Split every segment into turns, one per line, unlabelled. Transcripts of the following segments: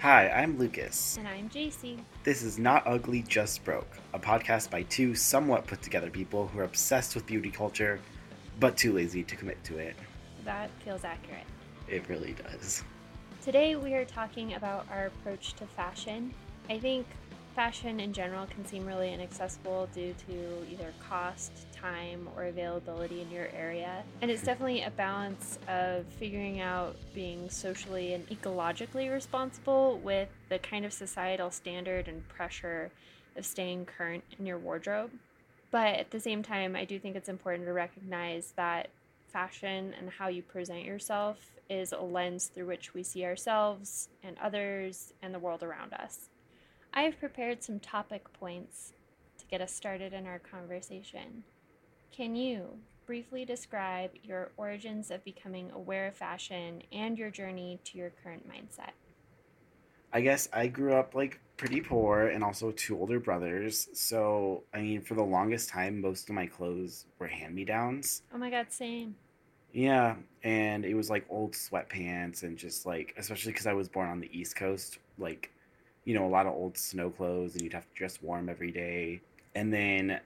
Hi, I'm Lucas.
And I'm JC.
This is Not Ugly, Just Broke, a podcast by two somewhat put together people who are obsessed with beauty culture, but too lazy to commit to it.
That feels accurate.
It really does.
Today we are talking about our approach to fashion. I think fashion in general can seem really inaccessible due to either cost, time, or availability in your area. And it's definitely a balance of figuring out being socially and ecologically responsible with the kind of societal standard and pressure of staying current in your wardrobe. But at the same time, I do think it's important to recognize that fashion and how you present yourself is a lens through which we see ourselves and others and the world around us. I have prepared some topic points to get us started in our conversation. Can you briefly describe your origins of becoming aware of fashion and your journey to your current mindset?
I guess I grew up like pretty poor and also two older brothers. So, I mean, for the longest time, most of my clothes were hand me downs.
Oh my god, same.
Yeah, and it was like old sweatpants and just like, especially because I was born on the East Coast, like you know, a lot of old snow clothes and you'd have to dress warm every day. And then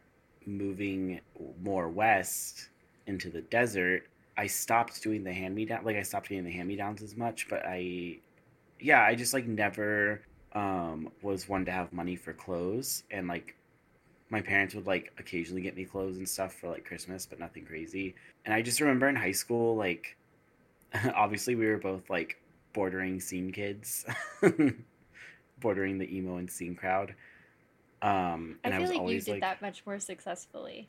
moving more west into the desert, I stopped doing the hand me down. Like I stopped getting the hand me downs as much, but I, yeah, I just like never um, was one to have money for clothes. And like my parents would like occasionally get me clothes and stuff for like Christmas, but nothing crazy. And I just remember in high school, like, obviously we were both like bordering scene kids. bordering the emo and scene crowd. Um,
and I feel I was like always you did like, that much more successfully.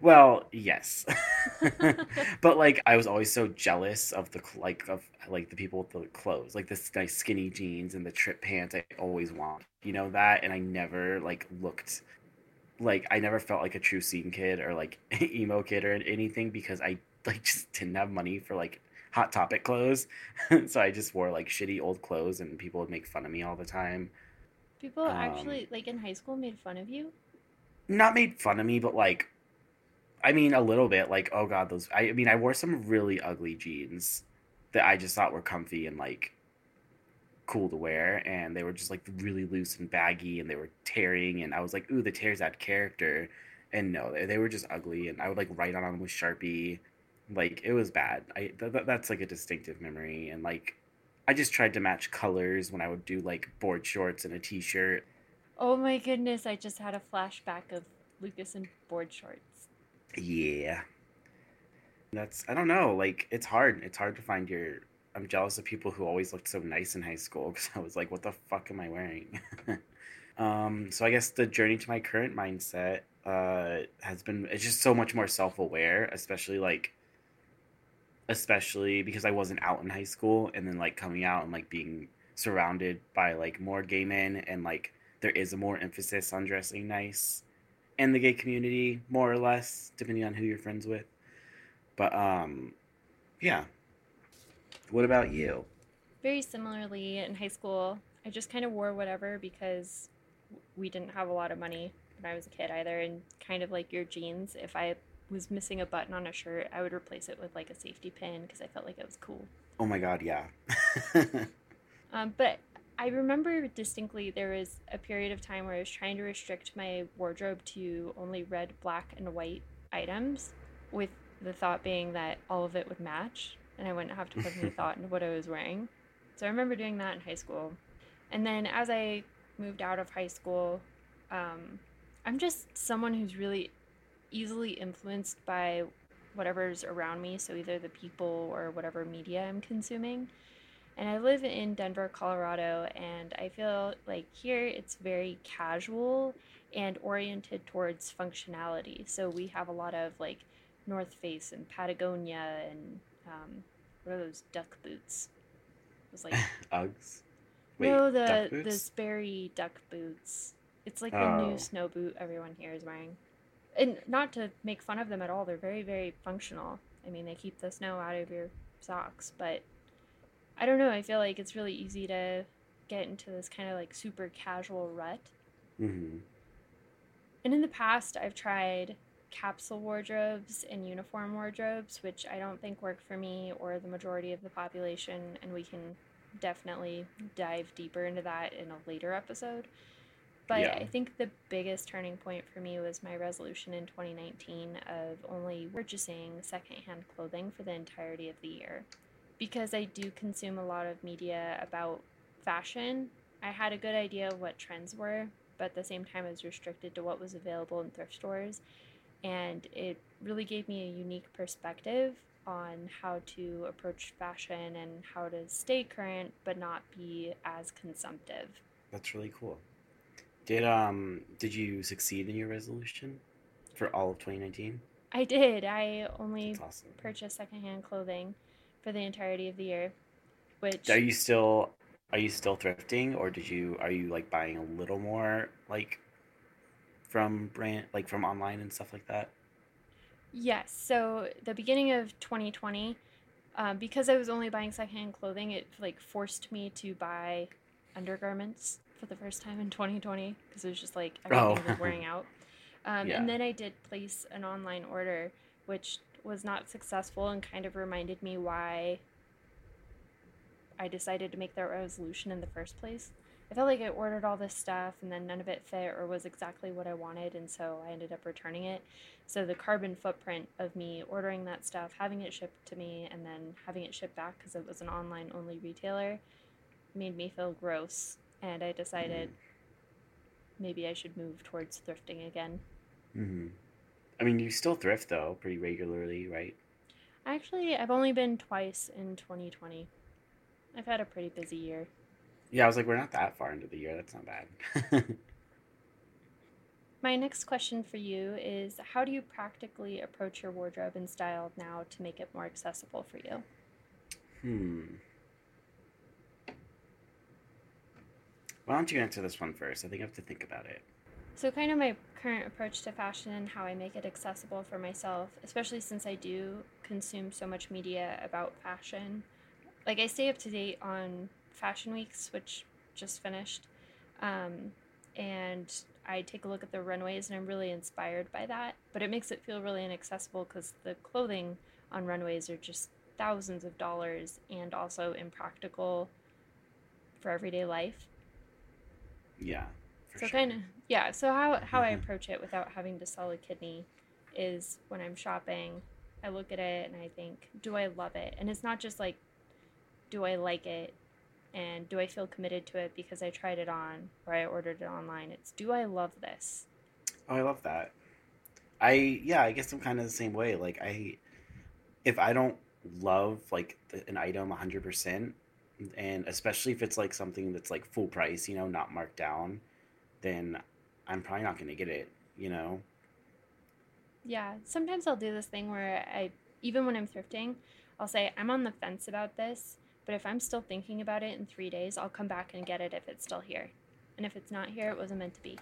Well, yes, but like I was always so jealous of the like of like the people with the clothes, like this nice skinny jeans and the trip pants. I always want, you know that, and I never like looked like I never felt like a true scene kid or like emo kid or anything because I like just didn't have money for like hot topic clothes. so I just wore like shitty old clothes and people would make fun of me all the time.
People um, actually like in high school made fun of you?
Not made fun of me, but like I mean a little bit like oh god those I, I mean I wore some really ugly jeans that I just thought were comfy and like cool to wear and they were just like really loose and baggy and they were tearing and I was like ooh the tears add character and no they, they were just ugly and I would like write on them with Sharpie like it was bad. I th- that's like a distinctive memory, and like I just tried to match colors when I would do like board shorts and a t-shirt.
Oh my goodness! I just had a flashback of Lucas in board shorts.
Yeah, that's I don't know. Like it's hard. It's hard to find your. I'm jealous of people who always looked so nice in high school because I was like, what the fuck am I wearing? um, so I guess the journey to my current mindset uh, has been it's just so much more self-aware, especially like especially because I wasn't out in high school and then like coming out and like being surrounded by like more gay men and like there is a more emphasis on dressing nice in the gay community more or less depending on who you're friends with. But um yeah. What about you?
Very similarly in high school i just kind of wore whatever because we didn't have a lot of money when i was a kid either and kind of like your jeans if i was missing a button on a shirt, I would replace it with like a safety pin because I felt like it was cool.
Oh my god, yeah.
um, but I remember distinctly there was a period of time where I was trying to restrict my wardrobe to only red, black, and white items, with the thought being that all of it would match and I wouldn't have to put any thought into what I was wearing. So I remember doing that in high school. And then as I moved out of high school, um, I'm just someone who's really easily influenced by whatever's around me, so either the people or whatever media I'm consuming. And I live in Denver, Colorado, and I feel like here it's very casual and oriented towards functionality. So we have a lot of like North Face and Patagonia and um, what are those duck boots?
It was like Uggs.
Wait, no, the the Sperry duck boots. It's like the new oh. snow boot everyone here is wearing and not to make fun of them at all they're very very functional i mean they keep the snow out of your socks but i don't know i feel like it's really easy to get into this kind of like super casual rut mm-hmm. and in the past i've tried capsule wardrobes and uniform wardrobes which i don't think work for me or the majority of the population and we can definitely dive deeper into that in a later episode. But
Yeah.
I think the biggest turning point for me was my resolution in 2019 of only purchasing secondhand clothing for the entirety of the year. Because I do consume a lot of media about fashion, I had a good idea of what trends were, but at the same time, I was restricted to what was available in thrift stores. And it really gave me a unique perspective on how to approach fashion and how to stay current but not be as consumptive.
That's really cool. Did um did you succeed in your resolution for all of 2019?
I did. I only
awesome.
purchased secondhand clothing for the entirety of the year, which
Are you still are you still thrifting or did you are you like buying a little more like from brand like from online and stuff like that?
Yes. So the beginning of 2020, um, because I was only buying secondhand clothing, it like forced me to buy undergarments for the first time in 2020 because it was just like everything
Oh.
was wearing out. Um,
Yeah.
And then I did place an online order, which was not successful and kind of reminded me why I decided to make that resolution in the first place. I felt like I ordered all this stuff and then none of it fit or was exactly what I wanted, and so I ended up returning it. So the carbon footprint of me ordering that stuff, having it shipped to me, and then having it shipped back because it was an online only retailer made me feel gross. And I decided maybe I should move towards thrifting again.
hmm I mean, you still thrift though pretty regularly, right?
Actually, I've only been twice in 2020. I've had a pretty busy year.
Yeah, I was like, we're not that far into the year. That's not bad.
My next question for you is How do you practically approach your wardrobe and style now to make it more accessible for you?
hmm. Why don't you answer this one first? I think I have to think about it.
So, kind of my current approach to fashion and how I make it accessible for myself, especially since I do consume so much media about fashion. Like, I stay up to date on fashion weeks, which just finished. Um, and I take a look at the runways, and I'm really inspired by that. But it makes it feel really inaccessible because the clothing on runways are just thousands of dollars and also impractical for everyday life.
Yeah.
So
sure.
kind of yeah. So how how I
Mhm.
approach it without having to sell a kidney is when I'm shopping, I look at it and I think, do I love it? And it's not just like, do I like it, and do I feel committed to it because I tried it on or I ordered it online. It's do I love this?
Oh, I love that. I yeah, I guess I'm kind of the same way. Like I, if I don't love like the, an item 100%, and especially if it's like something that's like full price, you know, not marked down, then I'm probably not going to get it. You know.
Yeah. Sometimes I'll do this thing where I even when I'm thrifting, I'll say I'm on the fence about this, but if I'm still thinking about it in three days, I'll come back and get it if it's still here. And if it's not here, it wasn't meant to be.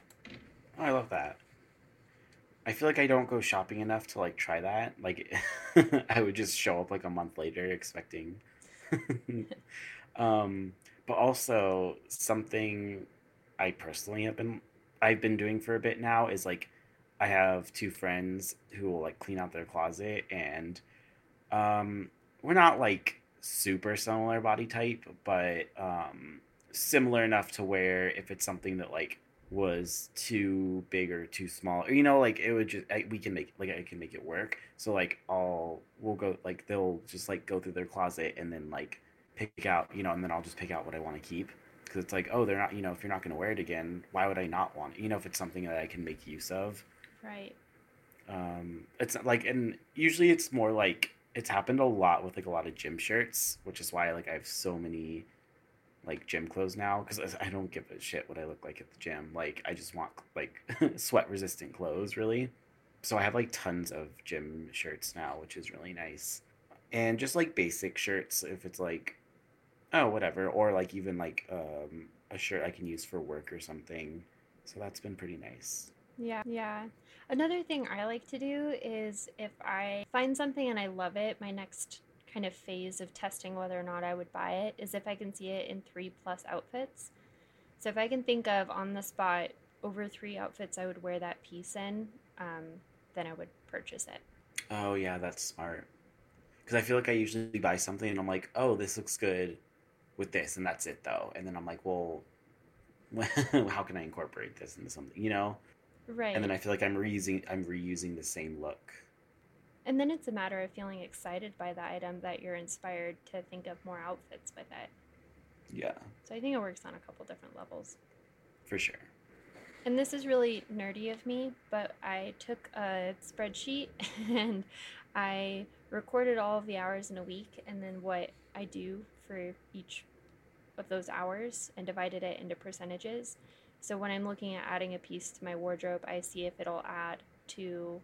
Oh, I love that. I feel like I don't go shopping enough to like try that. Like I would just show up like a month later expecting. um, but also something I personally have been I've been doing for a bit now is like I have two friends who will like clean out their closet and um we're not like super similar body type, but um similar enough to where if it's something that like was too big or too small or you know like it would just I, we can make like i can make it work. So like i'll we'll go like they'll just like go through their closet and then like pick out you know and then i'll just pick out what i want to keep. Because it's like oh they're not you know if you're not going to wear it again why would i not want it? You know if it's something that i can make use of.
Right.
um it's not like and usually it's more like it's happened a lot with like a lot of gym shirts which is why like i have so many like gym clothes now because i don't give a shit what i look like at the gym. Like i just want like sweat resistant clothes really. So i have like tons of gym shirts now which is really nice. And just like basic shirts if it's like oh whatever or like even like um a shirt i can use for work or something so that's been pretty nice
Yeah. Yeah. Another thing I like to do is if I find something and I love it, my next kind of phase of testing whether or not I would buy it is if I can see it in three plus outfits. So if I can think of on the spot over three outfits I would wear that piece in, um, then I would purchase it.
Oh yeah, that's smart. Because I feel like I usually buy something and I'm like, oh, this looks good, with this and that's it though. And then I'm like, well, how can I incorporate this into something, you know?
Right.
And then I feel like I'm reusing I'm reusing the same look.
And then it's a matter of feeling excited by the item that you're inspired to think of more outfits with it.
Yeah,
So I think it works on a couple different levels.
for sure.
And this is really nerdy of me, but I took a spreadsheet and I recorded all of the hours in a week and then what I do for each of those hours and divided it into percentages. So when I'm looking at adding a piece to my wardrobe, I see if it'll add to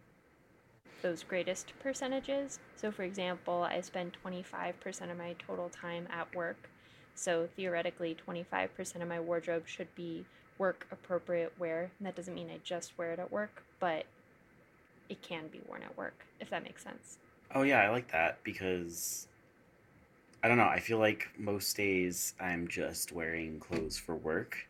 those greatest percentages. So for example, I spend 25% of my total time at work. So theoretically, 25% of my wardrobe should be work appropriate wear. And that doesn't mean I just wear it at work, but it can be worn at work, if that makes sense.
Oh yeah, I like that because I don't know, I feel like most days I'm just wearing clothes for work.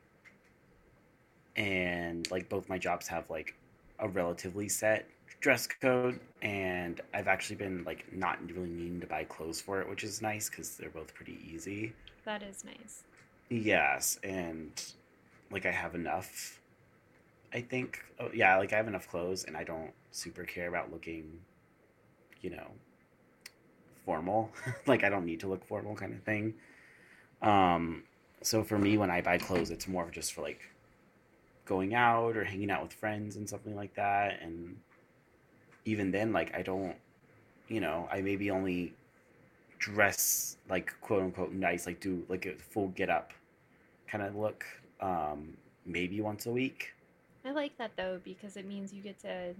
And like both my jobs have like a relatively set dress code and I've actually been like not really needing to buy clothes for it, which is nice cuz they're both pretty easy.
That is nice.
Yes, and like I have enough. I think, oh, yeah, like I have enough clothes, and I don't super care about looking, you know, formal. like I don't need to look formal, kind of thing. Um, so for me, when I buy clothes, it's more just for like going out or hanging out with friends and something like that. And even then, like I don't, you know, I maybe only dress like quote unquote nice, like do like a full get up kind of look, um, maybe once a week.
I like that though because it means you get to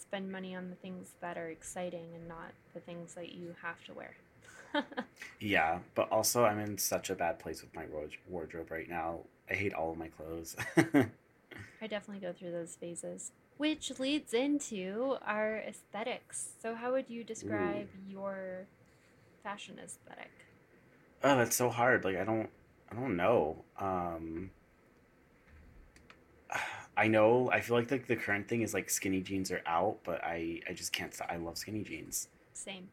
spend money on the things that are exciting and not the things that you have to wear.
Yeah, but also I'm in such a bad place with my wardrobe right now. I hate all of my clothes.
I definitely go through those phases. Which leads into our aesthetics. So, how would you describe your fashion aesthetic?
oh, that's so hard. Like I don't, I don't know. Um, I know. I feel like the, the current thing is like skinny jeans are out, but I I just can't. Stop. I love skinny jeans.
Same.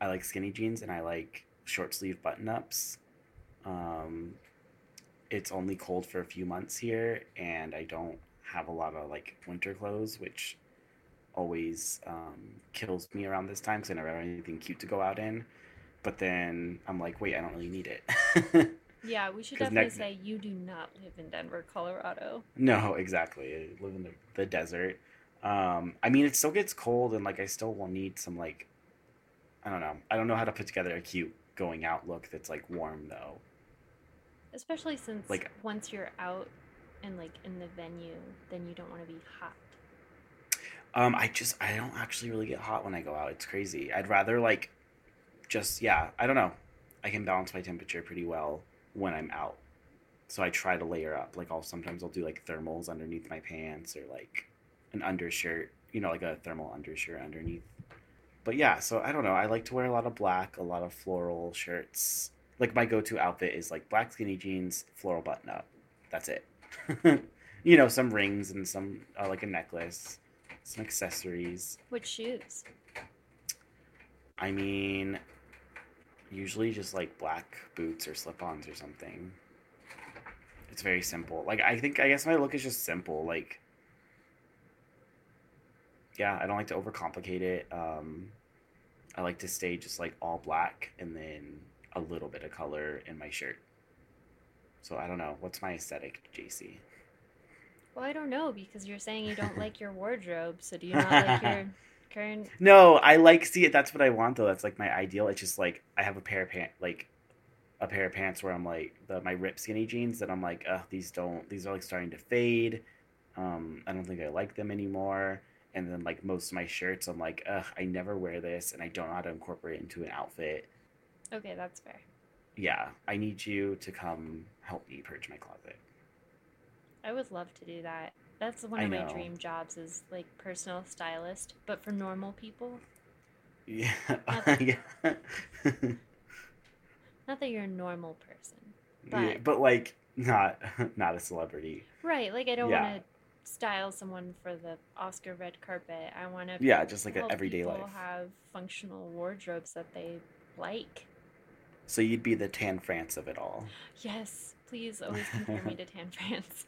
I like skinny jeans and I like short sleeve button ups. Um, it's only cold for a few months here, and I don't have a lot of like winter clothes, which always um, kills me around this time because I never have anything cute to go out in. But then I'm like, wait, I don't really need it.
Yeah, we should definitely
next-
say you do not live in Denver, Colorado.
no, exactly. I live in the, the desert. Um, I mean, it still gets cold, and like I still will need some like, I don't know. I don't know how to put together a cute going out look that's like warm though.
Especially since
Like-
once you're out and like in the venue, then you don't want to be hot.
Um, I just I don't actually really get hot when I go out. It's crazy. I'd rather like just yeah, I don't know. I can balance my temperature pretty well when I'm out. So I try to layer up. Like I'll sometimes I'll do like thermals underneath my pants or like an undershirt, you know, like a thermal undershirt underneath. But yeah, so I don't know. I like to wear a lot of black, a lot of floral shirts. Like my go-to outfit is like black skinny jeans, floral button up. That's it. you know, some rings and some uh, like a necklace some accessories.
Which shoes?
I mean, usually just like black boots or slip-ons or something. It's very simple. Like I think I guess my look is just simple. Like yeah, I don't like to overcomplicate it. Um I like to stay just like all black and then a little bit of color in my shirt. So I don't know. What's my aesthetic, JC?
Well, I don't know because you're saying you don't like your wardrobe. So do you not like your current?
No, I like see it. That's what I want though. That's like my ideal. It's just like I have a pair of pants, like a pair of pants where I'm like the my rip skinny jeans that I'm like, uh, these don't. These are like starting to fade. Um, I don't think I like them anymore. And then like most of my shirts, I'm like, ugh, I never wear this, and I don't know how to incorporate it into an outfit.
Okay, that's fair.
Yeah, I need you to come help me purge my closet.
I would love to do that. That's one of my dream jobs is like personal stylist, but for normal people.
Yeah,
Okay.
yeah.
Not that you're a normal person.
Yeah,
But-
but like not not a celebrity.
Right, like I don't
Yeah.
want to style someone for the Oscar red carpet. I want to
Yeah, just like an everyday
people
life.
have functional wardrobes that they like.
So you'd be the Tan France of it all.
Yes, please always compare me to Tan France.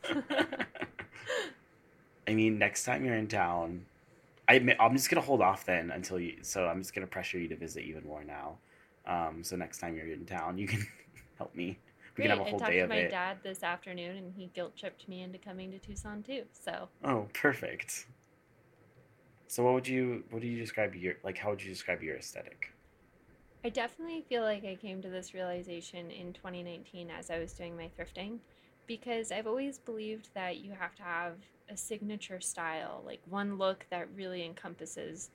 I mean, next time you're in town, I I'm just gonna hold off then until you. So I'm just gonna pressure you to visit even more now. Um, so next time you're in town, you can help me. We
Great.
can have a
I
whole
talked
day
to
of
my
it.
dad this afternoon, and he guilt tripped me into coming to Tucson too. So
Oh, perfect. So what would you what do you describe your like how would you describe your aesthetic?
I definitely feel like I came to this realization in 2019 as I was doing my thrifting because I've always believed that you have to have a signature style, like one look that really encompasses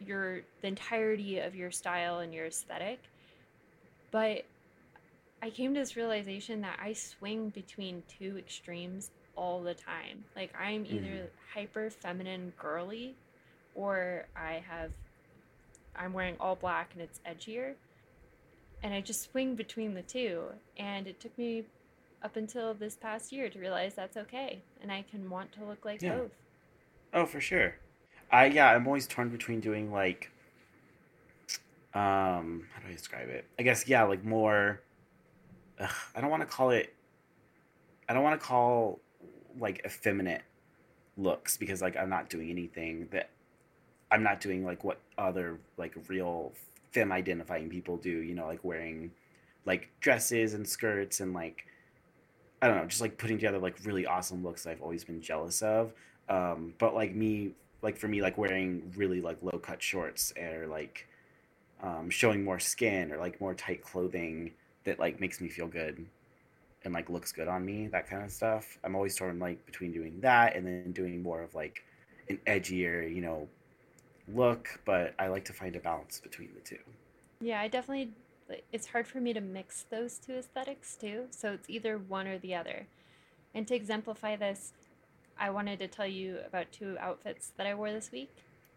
your the entirety of your style and your aesthetic. But I came to this realization that I swing between two extremes all the time. Like I'm hmm. either hyper feminine girly or I have I'm wearing all black and it's edgier. And I just swing between the two. And it took me up until this past year to realize that's okay. And I can want to look like
Yeah.
both.
Oh, for sure. I yeah, I'm always torn between doing like um how do I describe it? I guess yeah, like more ugh, I don't want to call it I don't want to call like effeminate looks because like I'm not doing anything that I'm not doing like what other like real femme identifying people do, you know, like wearing like dresses and skirts and like I don't know, just like putting together like really awesome looks that I've always been jealous of. Um, but like me, like for me, like wearing really like low cut shorts or like um, showing more skin or like more tight clothing that like makes me feel good and like looks good on me, that kind of stuff. I'm always torn like between doing that and then doing more of like an edgier, you know, look. But I like to find a balance between the two.
Yeah, I definitely it's hard for me to mix those two aesthetics too. So it's either one or the other. And to exemplify this, I wanted to tell you about two outfits that I wore this week.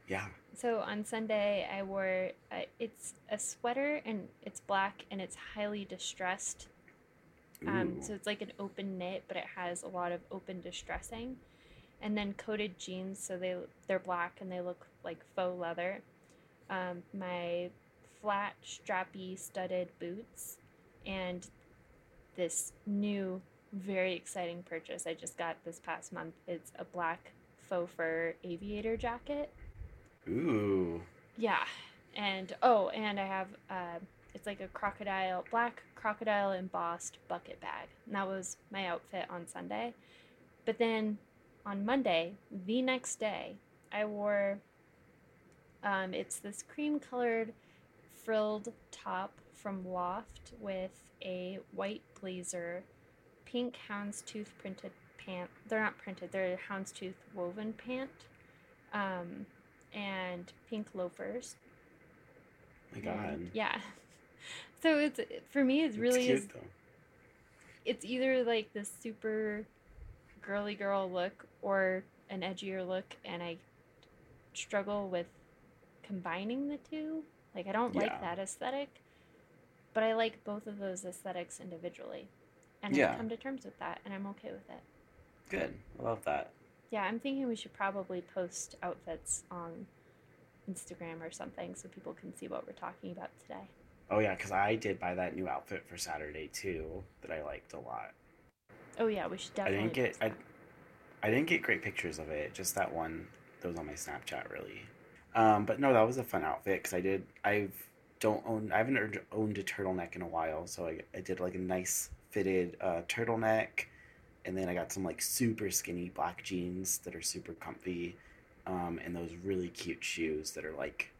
Yeah.
So on Sunday, I wore uh, it's a sweater and it's black and it's highly distressed. Um,
Ooh.
so it's like an open knit, but it has a lot of open distressing, and then coated jeans. So they they're black and they look like faux leather. Um, my flat strappy studded boots, and this new very exciting purchase I just got this past month. It's a black faux fur aviator jacket.
Ooh.
Yeah, and oh, and I have uh, it's like a crocodile, black crocodile embossed bucket bag. And that was my outfit on Sunday. But then on Monday, the next day, I wore um, it's this cream colored frilled top from Loft with a white blazer, pink houndstooth printed pant. They're not printed, they're houndstooth woven pant. Um, and pink loafers.
My God.
And- yeah. So it's for me it's really
it's
is
cute though.
it's either like this super girly girl look or an edgier look and I struggle with combining the two. Like I don't
Yeah.
like that aesthetic, but I like both of those aesthetics individually. And
Yeah.
I've come to terms with that and I'm okay with it.
Good. I love that.
Yeah, I'm thinking we should probably post outfits on Instagram or something so people can see what we're talking about today.
Oh yeah, because I did buy that new outfit for Saturday too that I liked a lot.
Oh yeah, we should definitely.
I didn't get I. I didn't get great pictures of it. Just that one that was on my Snapchat really. Um, but no, that was a fun outfit because I did. I've don't own. I haven't owned- a turtleneck in a while, so I, I did like a nice fitted uh, turtleneck, and then I got some like super skinny black jeans that are super comfy, um, and those really cute shoes that are like.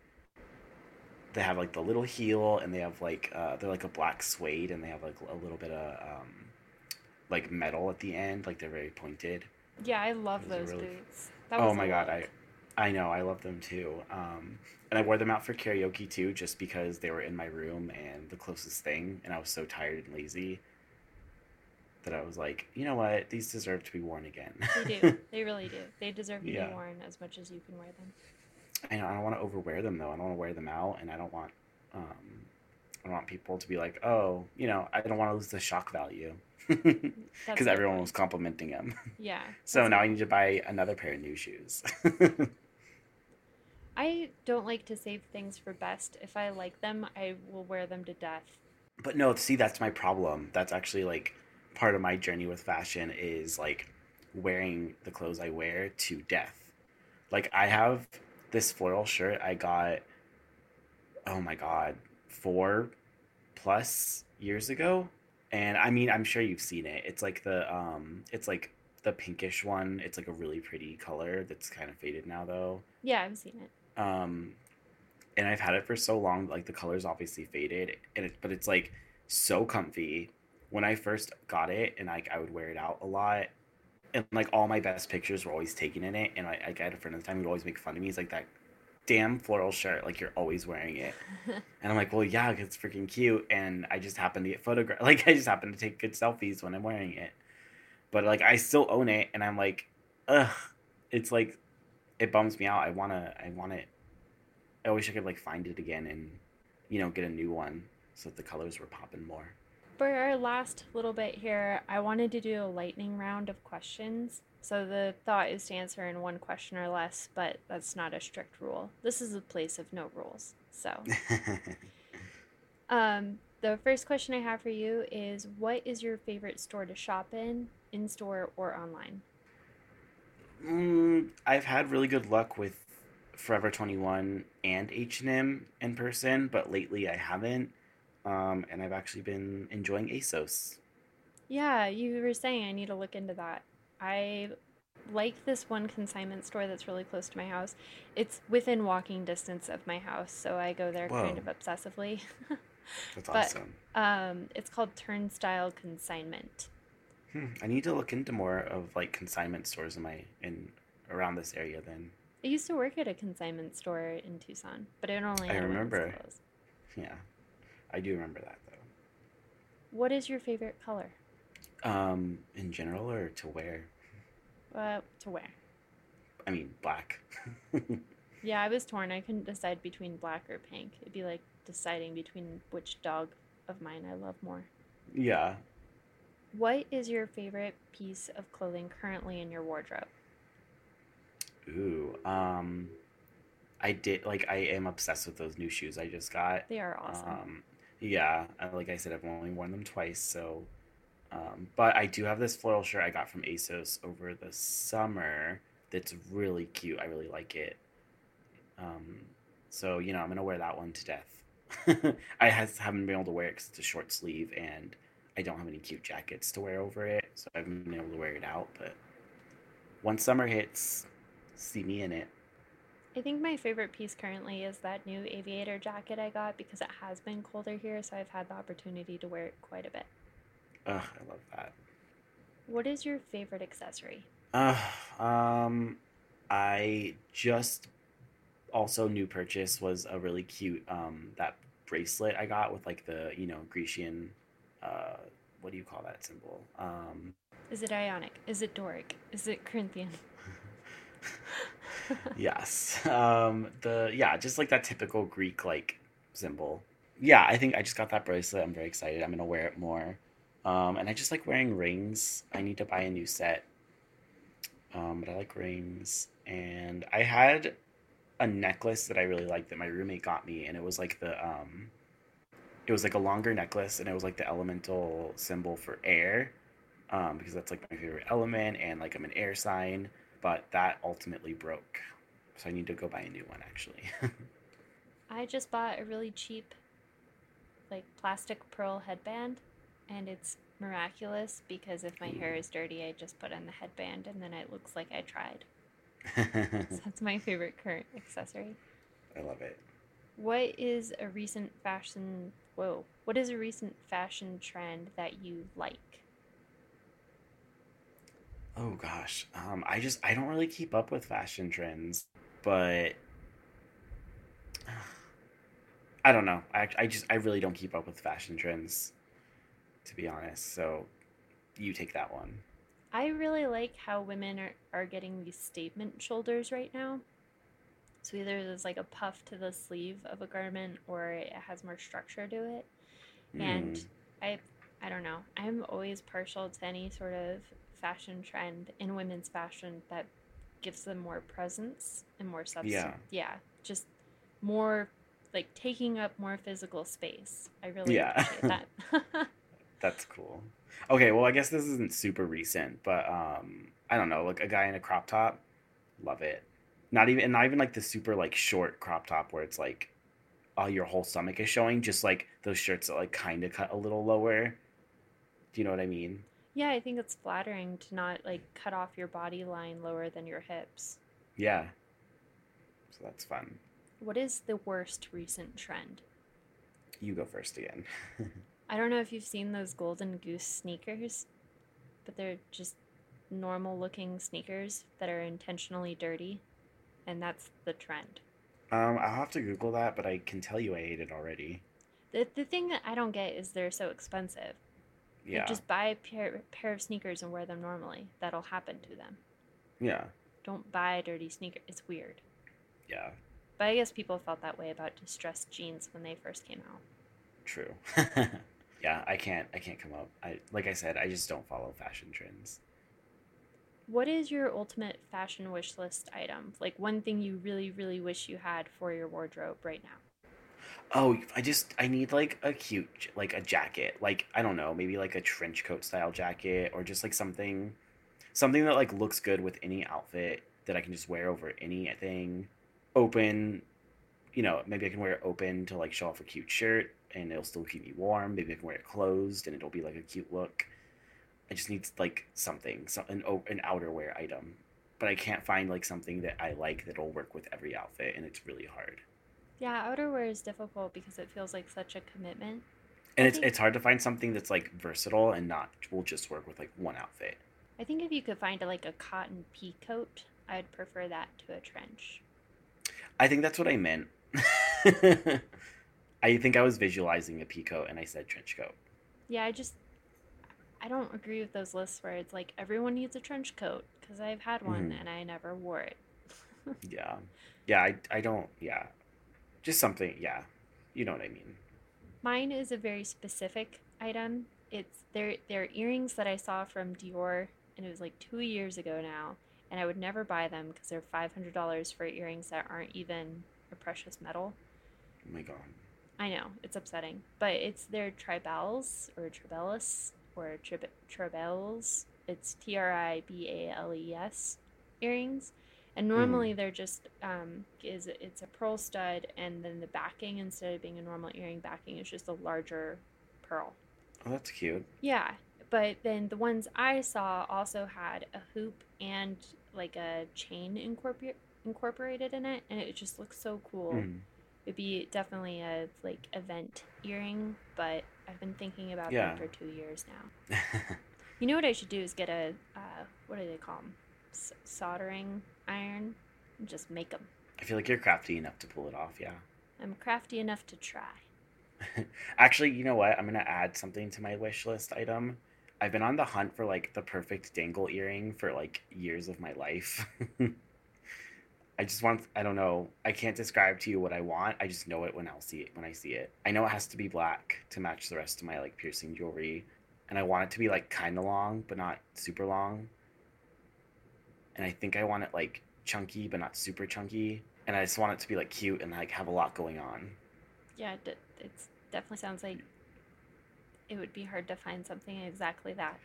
They have like the little heel, and they have like uh, they're like a black suede, and they have like a little bit of um, like metal at the end, like they're very pointed.
Yeah, I love
Those
those
really-
boots. That
oh my god,
look.
I I know, I love them too. Um, and I wore them out for karaoke too, just because they were in my room and the closest thing, and I was so tired and lazy that I was like, you know what, these deserve to be worn again.
They do. They really do. They deserve to
Yeah.
be worn as much as you can wear them.
I know I don't want to overwear them though. I don't want to wear them out, and I don't want um, I don't want people to be like, oh, you know, I don't want to lose the shock value because everyone was complimenting them.
Yeah.
So now I need to buy another pair of new shoes.
I don't like to save things for best. If I like them, I will wear them to death
but no, see, that's my problem. That's actually like part of my journey with fashion is like wearing the clothes I wear to death. Like I have this floral shirt I got oh my god, 4 plus years ago. And I mean, I'm sure you've seen it. It's like the um it's like the pinkish one. It's like a really pretty color that's kind of faded now though.
Yeah, I've seen it.
Um and I've had it for so long like the color's obviously faded and it but it's like so comfy. When I first got it and like I would wear it out a lot and like all my best pictures were always taken in it and I, I had a friend at the time who'd always make fun of me. He's like that damn floral shirt, like you're always wearing it. and I'm like, well, yeah, it's freaking cute. And I just happen to get photographed. Like I just happen to take good selfies when I'm wearing it. But like I still own it, and I'm like, ugh, it's like it bums me out. I wanna, I want it. I wish I could like find it again and you know get a new one so that the colors were popping more.
For our last little bit here, I wanted to do a lightning round of questions. So the thought is to answer in one question or less, but that's not a strict rule. This is a place of no rules. So, um, the first question I have for you is what is your favorite store to shop in, in store or online?
Mm, I've had really good luck with Forever 21 and H&M in person, but lately I haven't. Um, and I've actually been enjoying ASOS.
Yeah, you were saying I need to look into that. I like this one consignment store that's really close to my house. It's within walking distance of my house, so I go there kind of obsessively.
that's
but
awesome.
um, it's called Turnstile Consignment.
Hmm, I need to look into more of like consignment stores in my in around this area then.
I used to work at a consignment store in Tucson, but it only
I remember. Yeah. I do remember that though.
What is your favorite color.
Um, in general or to wear?
uh, to wear?
I mean, black.
Yeah, I was torn. I couldn't decide between black or pink. It'd be like deciding between which dog of mine I love more.
yeah.
What is your favorite piece of clothing currently in your wardrobe?
Ooh. Um, I did like I am obsessed with those new shoes I just got.
They are awesome.
Um, yeah, like I said, I've only worn them twice, so. Um, but I do have this floral shirt I got from ASOS over the summer. That's really cute. I really like it. Um, so you know, I'm gonna wear that one to death. I has, haven't been able to wear it because it's a short sleeve, and I don't have any cute jackets to wear over it, so I haven't been able to wear it out. But once summer hits, see me in it.
I think my favorite piece currently is that new aviator jacket I got because it has been colder here, so I've had the opportunity to wear it quite a bit.
Ugh, I love that.
What is your favorite accessory?
Uh, um, I just also new purchase was a really cute um that bracelet I got with like the you know Grecian uh what do you call that symbol? Um
Is it Ionic? Is it Doric? Is it Corinthian?
yes. Um the yeah just like that typical Greek like symbol. Yeah I think I just got that bracelet. I'm very excited. I'm gonna wear it more. Um and I just like wearing rings. I need to buy a new set. Um but I like rings. And I had a necklace that I really liked that my roommate got me, and it was like the um, it was like a longer necklace, and it was like the elemental symbol for air, um, because that's like my favorite element, and like I'm an air sign. But that ultimately broke, so I need to go buy a new one actually.
I just bought a really cheap, like plastic pearl headband, and it's miraculous because if my hair is dirty, I just put on the headband and then it looks like I tried. So that's my favorite current accessory.
I love it.
What is a recent fashion? Whoa! What is a recent fashion trend that you like?
Oh gosh, um, I just I don't really keep up with fashion trends, but I don't know. I I just I really don't keep up with fashion trends, to be honest. So you take that one.
I really like how women are, are getting these statement shoulders right now. So either there's like a puff to the sleeve of a garment or it has more structure to it.
Hmm.
And I I don't know. I'm always partial to any sort of fashion trend in women's fashion that gives them more presence and more substance.
Yeah.
Yeah, just more like taking up more physical space. I really
Yeah.
appreciate that.
That's cool. Okay, well, I guess this isn't super recent, but um, I don't know, like a guy in a crop top, love it. Not even, not even like the super like short crop top where it's like, uh, your whole stomach is showing. Just like those shirts that like kind of cut a little lower. Do you know what I mean?
yeah, I think it's flattering to not like cut off your body line lower than your hips.
Yeah. So that's fun.
What is the worst recent trend?
You go first again.
I don't know if you've seen those golden goose sneakers, but they're just normal looking sneakers that are intentionally dirty, and that's the trend.
um, I'll have to Google that, but I can tell you I ate it already.
The, the thing that I don't get is they're so expensive. Like,
Yeah.
just buy a pair, pair of sneakers and wear them normally. That'll happen to them.
Yeah.
Don't buy a dirty sneakers. It's weird.
Yeah.
But I guess people felt that way about distressed jeans when they first came out.
True. yeah, I can't I can't come up. I like I said, I just don't follow fashion trends.
What is your ultimate fashion wish list item? Like one thing you really, really wish you had for your wardrobe right now?
Oh, I just I need like a cute like a jacket. Like I don't know, maybe like a trench coat style jacket or just like something something that like looks good with any outfit that I can just wear over anything. Open, you know, maybe I can wear it open to like show off a cute shirt and it'll still keep me warm. Maybe I can wear it closed and it'll be like a cute look. I just need like something, some an an outerwear item. But I can't find like something that I like that'll work with every outfit and it's really hard.
Yeah, outerwear is difficult because it feels like such a commitment.
and
I
it's
think-
it's hard to find something that's like versatile and not will just work with like one outfit.
I think if you could find a, like a cotton pea coat, I'd prefer that to a trench.
I think that's what I meant. I think I was visualizing a peacoat and I said trench coat.
Yeah, I just I don't agree with those lists where it's like everyone needs a trench coat because I've had one
Mhm.
and I never wore it.
Yeah, yeah. I I don't. Yeah, just something. Yeah, you know what I mean.
Mine is a very specific item. It's they're they're earrings that I saw from Dior and it was like 2 years ago now and I would never buy them because they're $500 for earrings that aren't even a precious metal.
Oh my god.
I know, it's upsetting. But it's their tribals or tribellus or trib- tribelles. It's T R I B A L E S earrings. And normally they're just um, is it's a pearl stud and then the backing instead of being a normal earring backing is just a larger pearl.
Oh, that's cute.
Yeah, but then the ones I saw also had a hoop and like a chain incorporate incorporated in it and it just looks so cool.
Mm.
It'd be definitely a like event earring, but I've been thinking about
Yeah.
them for two years now. You know what I should do is get a uh, what do they call them? S- soldering iron, and just make them.
I feel like you're crafty enough to pull it off. Yeah.
I'm crafty enough to try.
Actually, you know what? I'm gonna add something to my wish list item. I've been on the hunt for like the perfect dangle earring for like years of my life. I just want I don't know. I can't describe to you what I want. I just know it when I'll see it when I see it. I know it has to be black to match the rest of my like piercing jewelry. And I want it to be like kinda long, but not super long. And I think I want it like chunky but not super chunky. And I just want it to be like cute and like have a lot going on.
Yeah, it, definitely sounds like it would be hard to find something exactly that.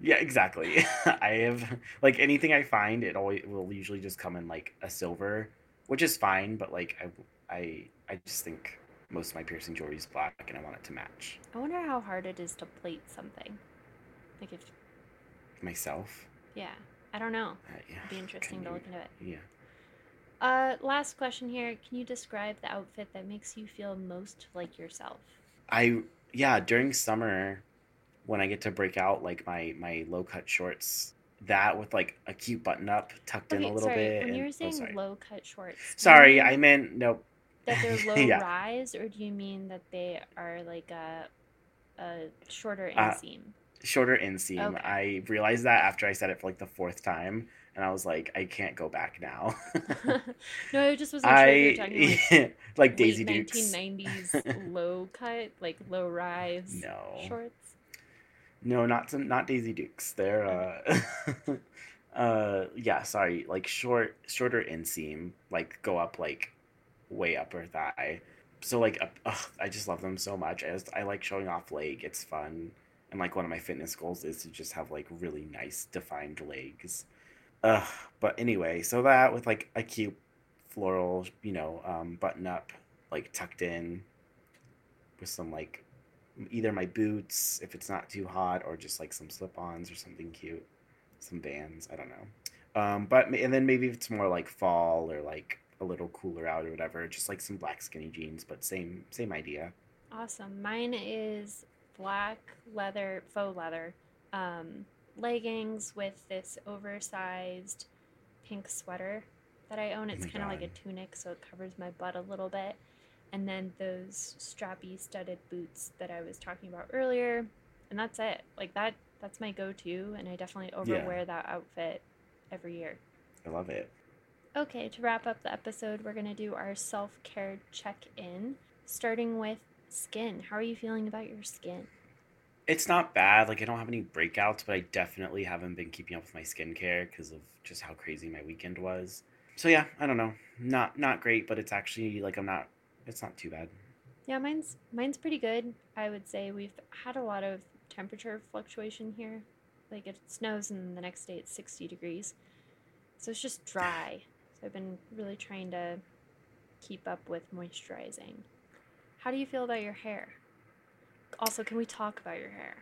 Yeah, exactly. I have like anything I find, it always will usually just come in like a silver, which is fine. But like I, I, I just think most of my piercing jewelry is black, and I want it to match
I wonder how hard it is to plate something. Like if
myself.
yeah, I don't know.
Uh, yeah,
It'd be interesting
can
to
you-
look into it.
Yeah.
Uh, last question here. Can you describe the outfit that makes you feel most like yourself?
I yeah during summer, when I get to break out like my my low cut shorts, that with like a cute button up tucked in a little
sorry.
bit.
When
and-
you were
oh,
saying
sorry.
low cut shorts,
Sorry, I meant nope.
that they're low
Yeah.
rise, or do you mean that they are like a a shorter
Uh,
inseam?
shorter inseam.
Okay.
I realized that after I said it for like the fourth time, and I was like, I can't go back now.
no, I just wasn't sure if you were talking like
I like Daisy Dukes.
1990s low cut, like low rise
No.
shorts.
No, not some, not Daisy Dukes. They're uh, uh, yeah. Sorry, like short, shorter inseam, like go up like way upper thigh. so like uh, ugh, I just love them so much. I just I like showing off leg. It's fun. And like one of my fitness goals is to just have like really nice defined legs. Ugh, but anyway, so that with like a cute floral, you know, um, button up, like tucked in with some like either my boots if it's not too hot or just like some slip-ons or something cute, some Vans, I don't know. Um, but and then maybe if it's more like fall or like a little cooler out or whatever, just like some black skinny jeans, but same same idea.
Awesome. Mine is black leather, faux leather, um, leggings with this oversized pink sweater that I own.
Oh
It's
my
kind of like a tunic, so it covers my butt a little bit. And then those strappy studded boots that I was talking about earlier. And that's it. Like that that's my go-to and I definitely
Yeah.
overwear that outfit every year.
I love it.
Okay, to wrap up the episode, we're going to do our self-care check-in, starting with skin. How are you feeling about your skin?
It's not bad. Like I don't have any breakouts, but I definitely haven't been keeping up with my skincare because of just how crazy my weekend was. So yeah, I don't know. Not not great, but it's actually like I'm not. It's not too bad.
Yeah, mine's mine's pretty good. I would say we've had a lot of temperature fluctuation here. Like it snows and the next day it's 60 degrees. So it's just dry. So I've been really trying to keep up with moisturizing. How do you feel about your hair? Also, can we talk about your hair?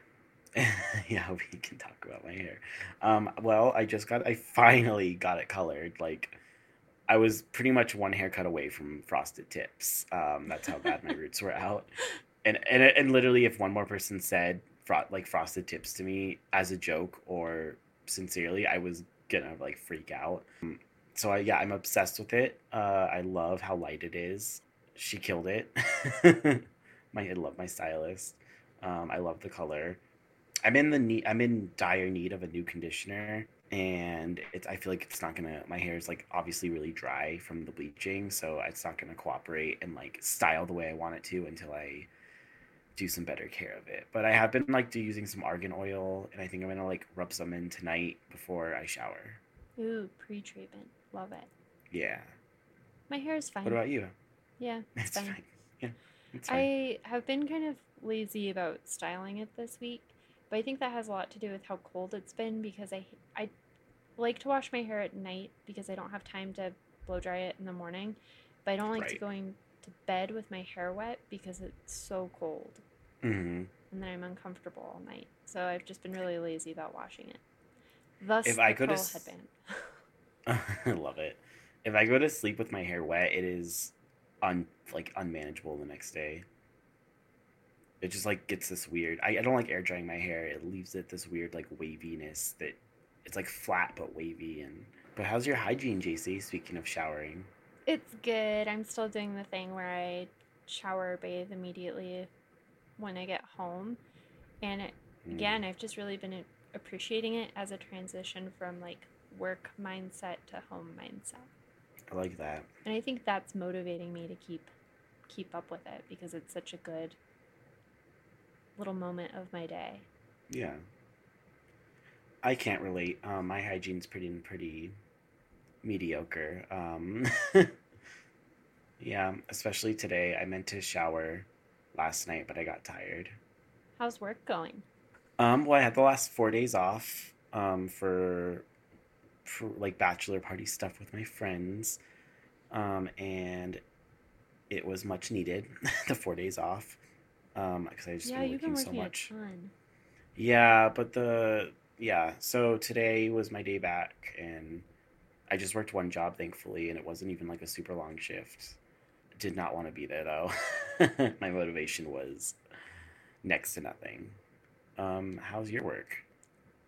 yeah, we can talk about my hair. Um, well, I just got. I finally got it colored. Like I was pretty much one haircut away from frosted tips. Um, that's how bad my roots were out. And and and literally, if one more person said fro- like frosted tips to me as a joke or sincerely, I was gonna like freak out. So I, yeah, I'm obsessed with it. Uh, I love how light it is. She killed it. my I love my stylist. Um, I love the color. I'm in the need. I'm in dire need of a new conditioner, and it's. I feel like it's not gonna. My hair is like obviously really dry from the bleaching, so it's not gonna cooperate and like style the way I want it to until I do some better care of it. But I have been like using some argan oil, and I think I'm gonna like rub some in tonight before I shower.
Ooh, pre-treatment. Love it.
Yeah.
My hair is fine.
What about you?
yeah, it's,
It's
fine.
fine. Yeah, it's fine.
I have been kind of lazy about styling it this week, but I think that has a lot to do with how cold it's been because I I like to wash my hair at night because I don't have time to blow dry it in the morning, but I don't like to going to bed with my hair wet because it's so cold
hmm
and then I'm uncomfortable all night. So I've just been really lazy about washing it. Thus,
If I go to s-
headband.
I love it. If I go to sleep with my hair wet, it is un like unmanageable the next day. It just like gets this weird. I, I don't like air drying my hair. It leaves it this weird like waviness that it's like flat but wavy and but how's your hygiene, JC? Speaking of showering.
It's good. I'm still doing the thing where I shower, bathe immediately when I get home. And it,
Mm.
again, I've just really been appreciating it as a transition from like work mindset to home mindset.
I like that.
And I think that's motivating me to keep keep up with it because it's such a good little moment of my day.
Yeah. I can't relate. Um, my hygiene's pretty pretty mediocre. Um, yeah, especially today. I meant to shower last night, but I got tired.
How's work going?
Um, well, I had the last four days off um, for, for like bachelor party stuff with my friends, um, and it was much needed. the four days off, um, because I just
yeah,
been working
been
so much. Yeah, but the yeah, so today was my day back and I just worked one job thankfully and it wasn't even like a super long shift. Did not want to be there though. my motivation was next to nothing. Um how's your work?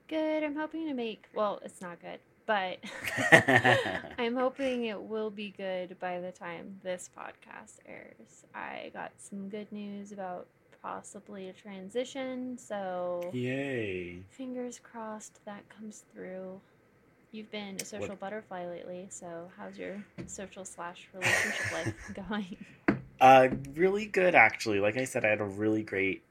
Good. I'm hoping to make well, it's not good, but I'm hoping it will be good by the time this podcast airs. I got some good news about possibly a transition, so
Yay.
fingers crossed that comes through. You've been a social
What-
butterfly lately, so how's your social slash relationship life going?
Uh, really good actually. Like I said, I had a really great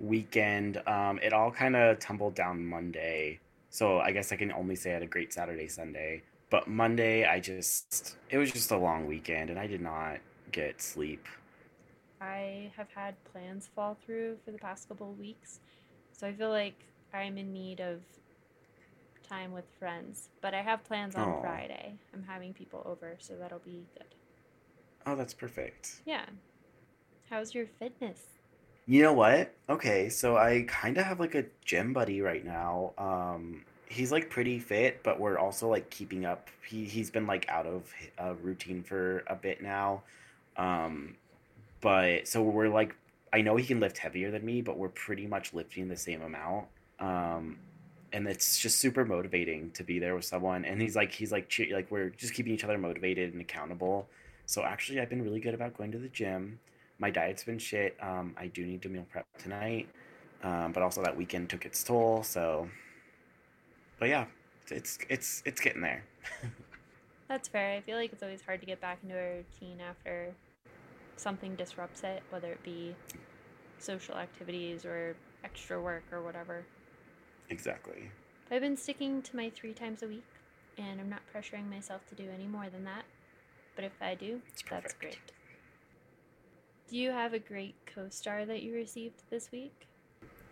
weekend. Um, it all kind of tumbled down Monday, so I guess I can only say I had a great Saturday, Sunday. But Monday, I just it was just a long weekend, and I did not get sleep.
I have had plans fall through for the past couple of weeks. So I feel like I'm in need of time with friends. But I have plans on
Aw.
Friday. I'm having people over, so that'll be good.
Oh, that's perfect.
Yeah. How's your fitness?
You know what? Okay, so I kind of have like a gym buddy right now. Um, he's like pretty fit, but we're also like keeping up. He he's been like out of a routine for a bit now. Um, but so we're like, I know he can lift heavier than me, but we're pretty much lifting the same amount. Um, and it's just super motivating to be there with someone. And he's like, he's like, like we're just keeping each other motivated and accountable. So actually, I've been really good about going to the gym. My diet's been shit. Um, I do need to meal prep tonight, um, but also that weekend took its toll. So, but yeah, it's it's it's getting there.
That's fair. I feel like it's always hard to get back into a routine after something disrupts it, whether it be social activities or extra work or whatever.
exactly.
I've been sticking to my three times a week, and I'm not pressuring myself to do any more than that. But if I do, that's great. Do you have a great co star that you received this week?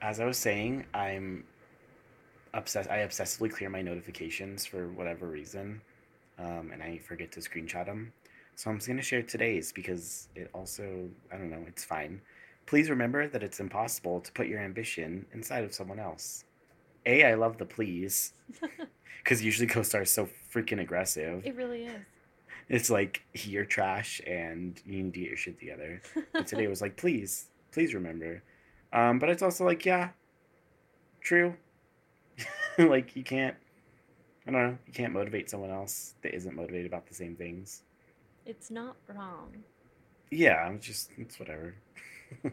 As I was saying, I'm obsessed. I obsessively clear my notifications for whatever reason, um, and I forget to screenshot them. So I'm just gonna share today's because it also I don't know. It's fine. Please remember that it's impossible to put your ambition inside of someone else. A, I love the please because usually co-star is so freaking aggressive.
It really is.
It's like you're trash and you need to get your shit together. But today it was like, please, please remember. Um, but it's also like, yeah, true. like you can't, I don't know, you can't motivate someone else that isn't motivated about the same things.
It's not wrong.
Yeah, I'm just, it's whatever.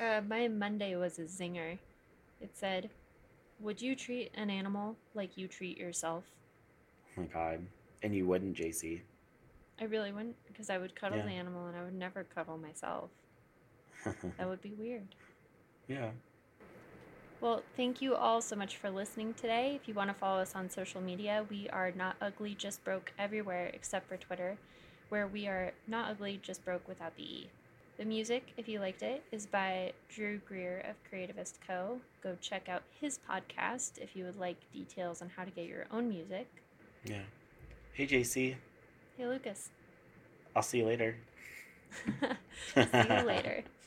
Uh, my Monday was a zinger. It said, Would you treat an animal like you treat yourself?
Oh my god. And you wouldn't, JC.
I really wouldn't, because I would cuddle
Yeah.
the animal and I would never cuddle myself. That would be weird.
yeah.
Well, thank you all so much for listening today. If you want to follow us on social media, we are not ugly, just broke everywhere except for Twitter, where we are not ugly, just broke without the E. The music, if you liked it, is by Drew Greer of Creativist Co. Go check out his podcast if you would like details on how to get your own music.
Yeah. Hey, JC.
Hey, Lucas.
I'll see you later.
See you later.